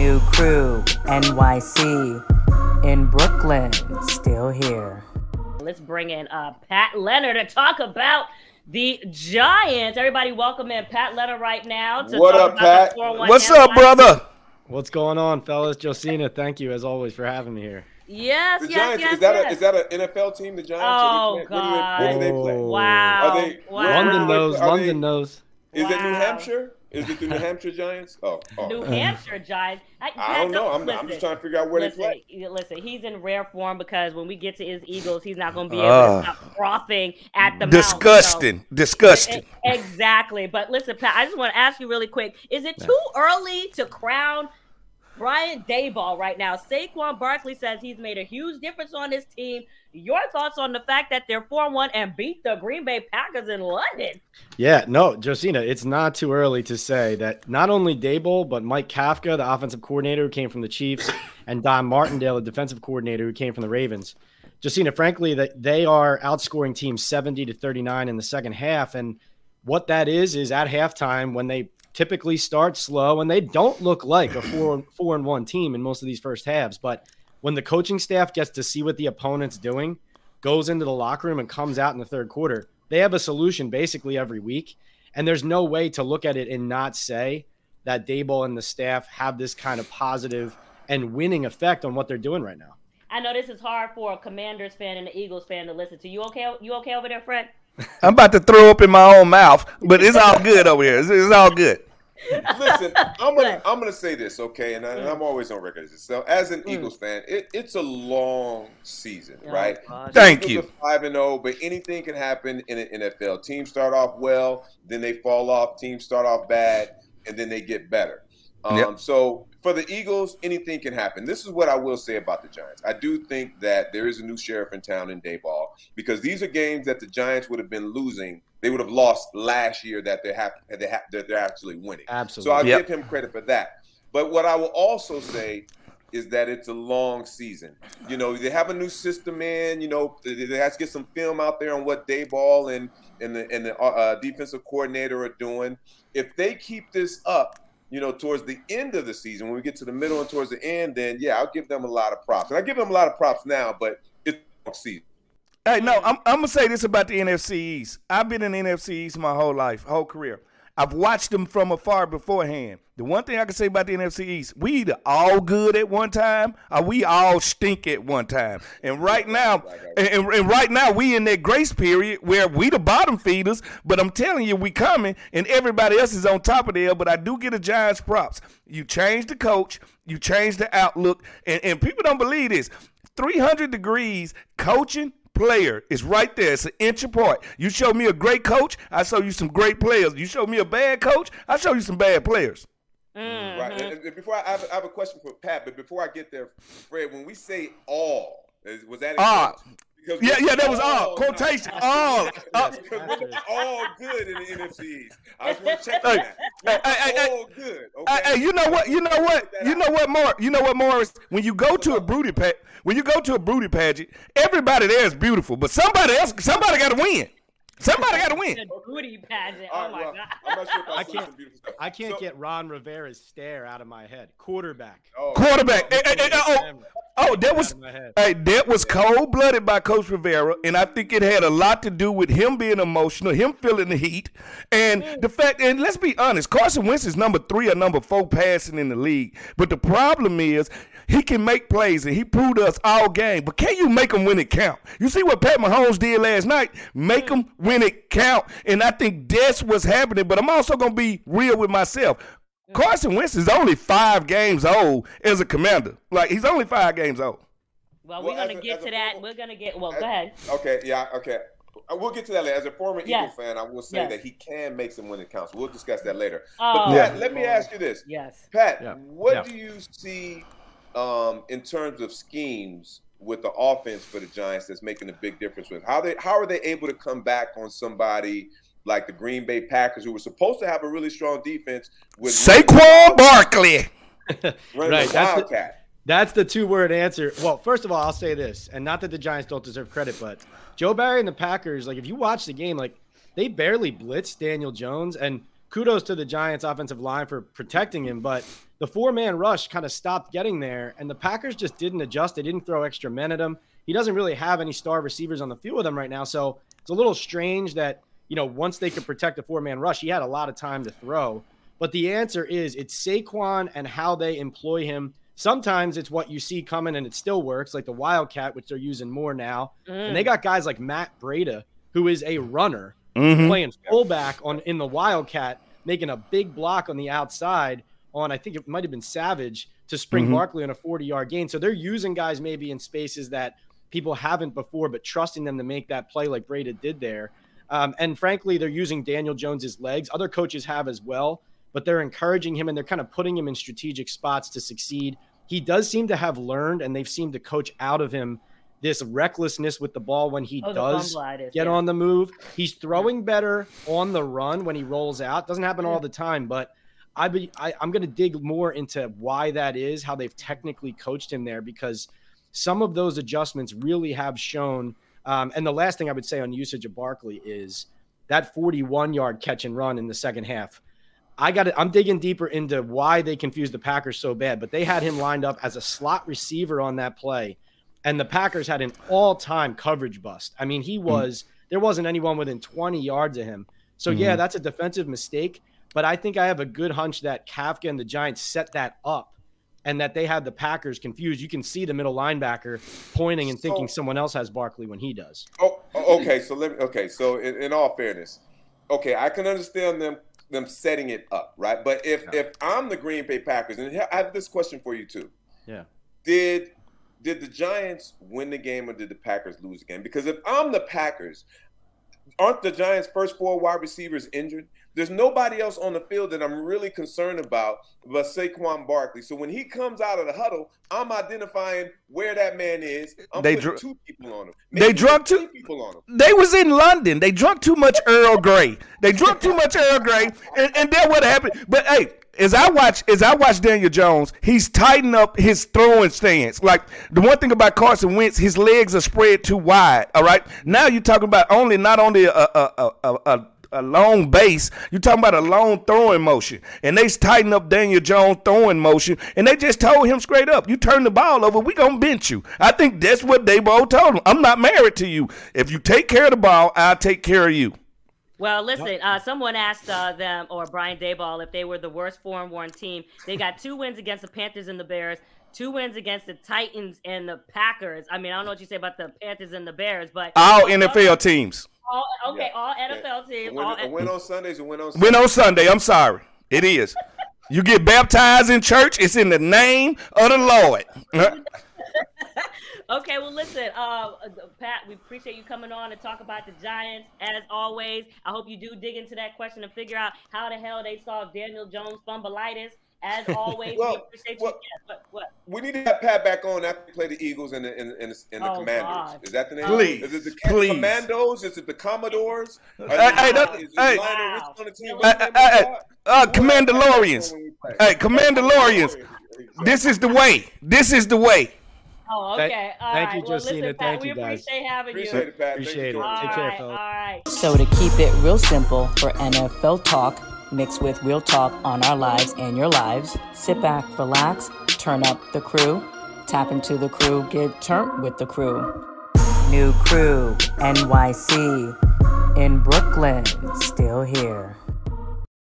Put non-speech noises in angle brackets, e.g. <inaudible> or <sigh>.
new crew, NYC, in Brooklyn, still here. Let's bring in uh, Pat Leonard to talk about the Giants. Everybody, welcome in Pat Leonard right now. To what talk up, Pat? What's up, brother? What's going on, fellas? Josina, thank you as always for having me here. Yes, The yes, Giants yes, is that yes. a, is that an NFL team? The Giants? Oh, Are they playing- where do they- Where do they play? Oh. Wow. Are they- wow. London Are knows. they- London knows. Is it New Hampshire? Is it the New Hampshire Giants? Oh, oh. New mm. Hampshire Giants. I Pat, don't know. I'm, I'm just trying to figure out where listen, they play. Listen, he's in rare form because when we get to his Eagles, he's not going to be able Ugh. to ah. stop frothing at the mouth, Disgusting. so- Disgusting. E- Exactly. But listen, Pat, I just want to ask you really quick: Is it too early to crown Brian Daboll right now? Saquon Barkley says he's made a huge difference on his team. Your thoughts on the fact that they're 4 1 and beat the Green Bay Packers in London? Yeah, no, Josina, it's not too early to say that not only Daboll, but Mike Kafka, the offensive coordinator who came from the Chiefs, and Don Martindale, the defensive coordinator who came from the Ravens. Josina, frankly, that they are outscoring teams 70 to 39 in the second half. And what that is, is at halftime when they typically start slow and they don't look like a four, four and one team in most of these first halves. But when the coaching staff gets to see what the opponent's doing, goes into the locker room and comes out in the third quarter, they have a solution basically every week. And there's no way to look at it and not say that Daboll and the staff have this kind of positive and winning effect on what they're doing right now. I know this is hard for a Commanders fan and an Eagles fan to listen to. You okay? You okay over there, Fred? <laughs> I'm about to throw up in my own mouth, but it's all good over here. It's, it's all good. Listen, I'm gonna I'm gonna say this, okay, and, I, and I'm always on record. as this. So, as an Eagles fan, it, it's a long season, Oh, right? gosh. Thank Eagles you. Five and zero, but anything can happen in an NFL. Teams start off well, then they fall off. Teams start off bad, and then they get better. Um, Yep. So for the Eagles, anything can happen. This is what I will say about the Giants. I do think that there is a new sheriff in town in Daboll because these are games that the Giants would have been losing. They would have lost last year that they have that they have that they're actually winning. Absolutely. So I'll Yep. give him credit for that. But what I will also say is that it's a long season. You know, they have a new system in. You know, they, they have to get some film out there on what Daboll and and the and the uh, defensive coordinator are doing. If they keep this up, you know, towards the end of the season, when we get to the middle and towards the end, then yeah, I'll give them a lot of props. And I give them a lot of props now, but it's season. Hey, no, I'm, I'm gonna say this about the NFC East. I've been in the NFC East my whole life, whole career. I've watched them from afar beforehand. The one thing I can say about the NFC East, we either all good at one time or we all stink at one time. And right now, and, and- right now we in that grace period where we the bottom feeders. But I'm telling you, we coming, and everybody else is on top of there. But I do get a Giants props. You change the coach, you change the outlook, and, and people don't believe this. 300 degrees coaching player is right there. It's an inch apart. You show me a great coach, I show you some great players. You show me a bad coach, I show you some bad players. Mm-hmm. Right. And, and before I, I, have, I have a question for Pat, but before I get there, Fred, when we say all, was that in Ah. quotes? Because Yeah, yeah, that was all. not- Quotation. All. Because all good in the NFC I just want to check Hey, that. hey, hey, hey, all good. Okay. hey, you know what? You know what? You know what, Mar? You know what, Morris? When you go to a broody pa- when you go to a broody pageant, everybody there is beautiful, but somebody else, somebody got to win. Somebody got to win. The booty pageant. All Oh right, my well, god. I'm not sure if I, I can't- stuff. I can't So- get Ron Rivera's stare out of my head. Quarterback. oh, Quarterback. Oh, hey, hey, hey, oh, oh, that was Out of my head. hey, that was cold blooded by Coach Rivera, and I think it had a lot to do with him being emotional, him feeling the heat, and the fact. And let's be honest, Carson Wentz is number three or number four passing in the league, but the problem is. He can make plays, and he proved us all game. But can you make them when it count? You see what Pat Mahomes did last night? Make them when it count. And I think that's what's happening. But I'm also gonna be real with myself. Carson Wentz is only five games old as a commander. Like he's only five games old. Well, Well, we're gonna as a- get to a that. former- We're gonna get. Well, as- go ahead. Okay, yeah, okay. Uh, We'll get to that later. As a former Yes. Eagle fan, I will say Yes. that he can make some when it counts. We'll discuss that later. Oh, but Pat, Yeah. let me ask you this. Yes. Pat, Yeah. what Yeah. do you see um, in terms of schemes with the offense for the Giants that's making a big difference with how they how are they able to come back on somebody like the Green Bay Packers who were supposed to have a really strong defense with Saquon Barkley. <laughs> Right, the that's the- Wildcat. That's the two word answer. Well, first of all, I'll say this, and not that the Giants don't deserve credit, but Joe Barry and the Packers, like if you watch the game, like they barely blitzed Daniel Jones, and kudos to the Giants offensive line for protecting him, but the four man rush kind of stopped getting there, and the Packers just didn't adjust. They didn't throw extra men at him. He doesn't really have any star receivers on the field with him right now. So it's a little strange that, you know, once they could protect the four man rush, he had a lot of time to throw. But the answer is it's Saquon and how they employ him. Sometimes it's what you see coming and it still works, like the Wildcat, which they're using more now. Mm. And they got guys like Matt Breida, who is a runner, mm-hmm. playing fullback on in the Wildcat, making a big block on the outside on I think it might have been Savage to spring mm-hmm. Barkley on a 40 yard gain. So they're using guys maybe in spaces that people haven't before, but trusting them to make that play like Breida did there. Um, and frankly, they're using Daniel Jones's legs. Other coaches have as well, but they're encouraging him and they're kind of putting him in strategic spots to succeed he does seem to have learned and they've seemed to coach out of him this recklessness with the ball when he oh, does get yeah. on the move. He's throwing better on the run when he rolls out. Doesn't happen yeah. all the time, but I be I, I'm going to dig more into why that is, how they've technically coached him there, because some of those adjustments really have shown. Um, and the last thing I would say on usage of Barkley is that 41 yard catch and run in the second half I got it. I'm digging deeper into why they confused the Packers so bad, but they had him lined up as a slot receiver on that play, and the Packers had an all-time coverage bust. I mean, he hmm. was mm-hmm. there wasn't anyone within 20 yards of him. So mm-hmm. yeah, that's a defensive mistake, but I think I have a good hunch that Kafka and the Giants set that up and that they had the Packers confused. You can see the middle linebacker pointing and thinking so, someone else has Barkley when he does. Oh, oh, okay. So let me. Okay, so in, in all fairness, okay, I can understand them them setting it up, right? But if yeah. if I'm the Green Bay Packers, and I have this question for you too. Yeah. Did did the Giants win the game or did the Packers lose the game? Because if I'm the Packers, aren't the Giants' first four wide receivers injured? There's nobody else on the field that I'm really concerned about but Saquon Barkley. So when he comes out of the huddle, I'm identifying where that man is. I'm they dr- two people on him. Maybe they drunk two people on him. They was in London. They drunk too much Earl Grey. They drunk too much Earl Grey, and, and then what happened? But hey, as I watch as I watch Daniel Jones, he's tightened up his throwing stance. Like the one thing about Carson Wentz, his legs are spread too wide. All right, now you're talking about only not only a a, a, a, a a long base. You're talking about a long throwing motion. And they tighten up Daniel Jones throwing motion. And they just told him straight up, you turn the ball over, we going to bench you. I think that's what Daboll told him. I'm not married to you. If you take care of the ball, I'll take care of you. Well, listen, uh, someone asked uh, them or Brian Daboll if they were the worst four and one team. They got two wins against the Panthers and the Bears, two wins against the Titans and the Packers. I mean, I don't know what you say about the Panthers and the Bears, but all NFL teams. All, okay, yeah. all NFL yeah. teams. Win, all a win on Sundays and win on Sunday. Win on Sunday. I'm sorry. It is. you get baptized in church. It's in the name of the Lord. <laughs> okay, well, listen, uh, Pat, we appreciate you coming on and talk about the Giants as always. I hope you do dig into that question and figure out how the hell they solved Daniel Jones' fumbleitis. As <laughs> always, well, we appreciate well, you. What, what? We need to have Pat back on after we play the Eagles and the, and, and, and the oh, Commandos. God. Is that the name? Please. Is it the please. Commandos? Is it the Commodores? Hey, hey, that, hey, wow. hey, hey, uh, Commandalorians. Hey, Commandalorians. This is the way. This is the way. Oh, okay. All thank right. you, Josina. Well, thank you, guys. Appreciate having appreciate you. It, Pat. Appreciate it. Take care, Phil. All right. So to keep it real simple for NFL talk mixed with real talk on our lives and your lives, sit back, relax, turn up the crew, tap into the crew, get turned with the crew. New crew, NYC, in Brooklyn, still here.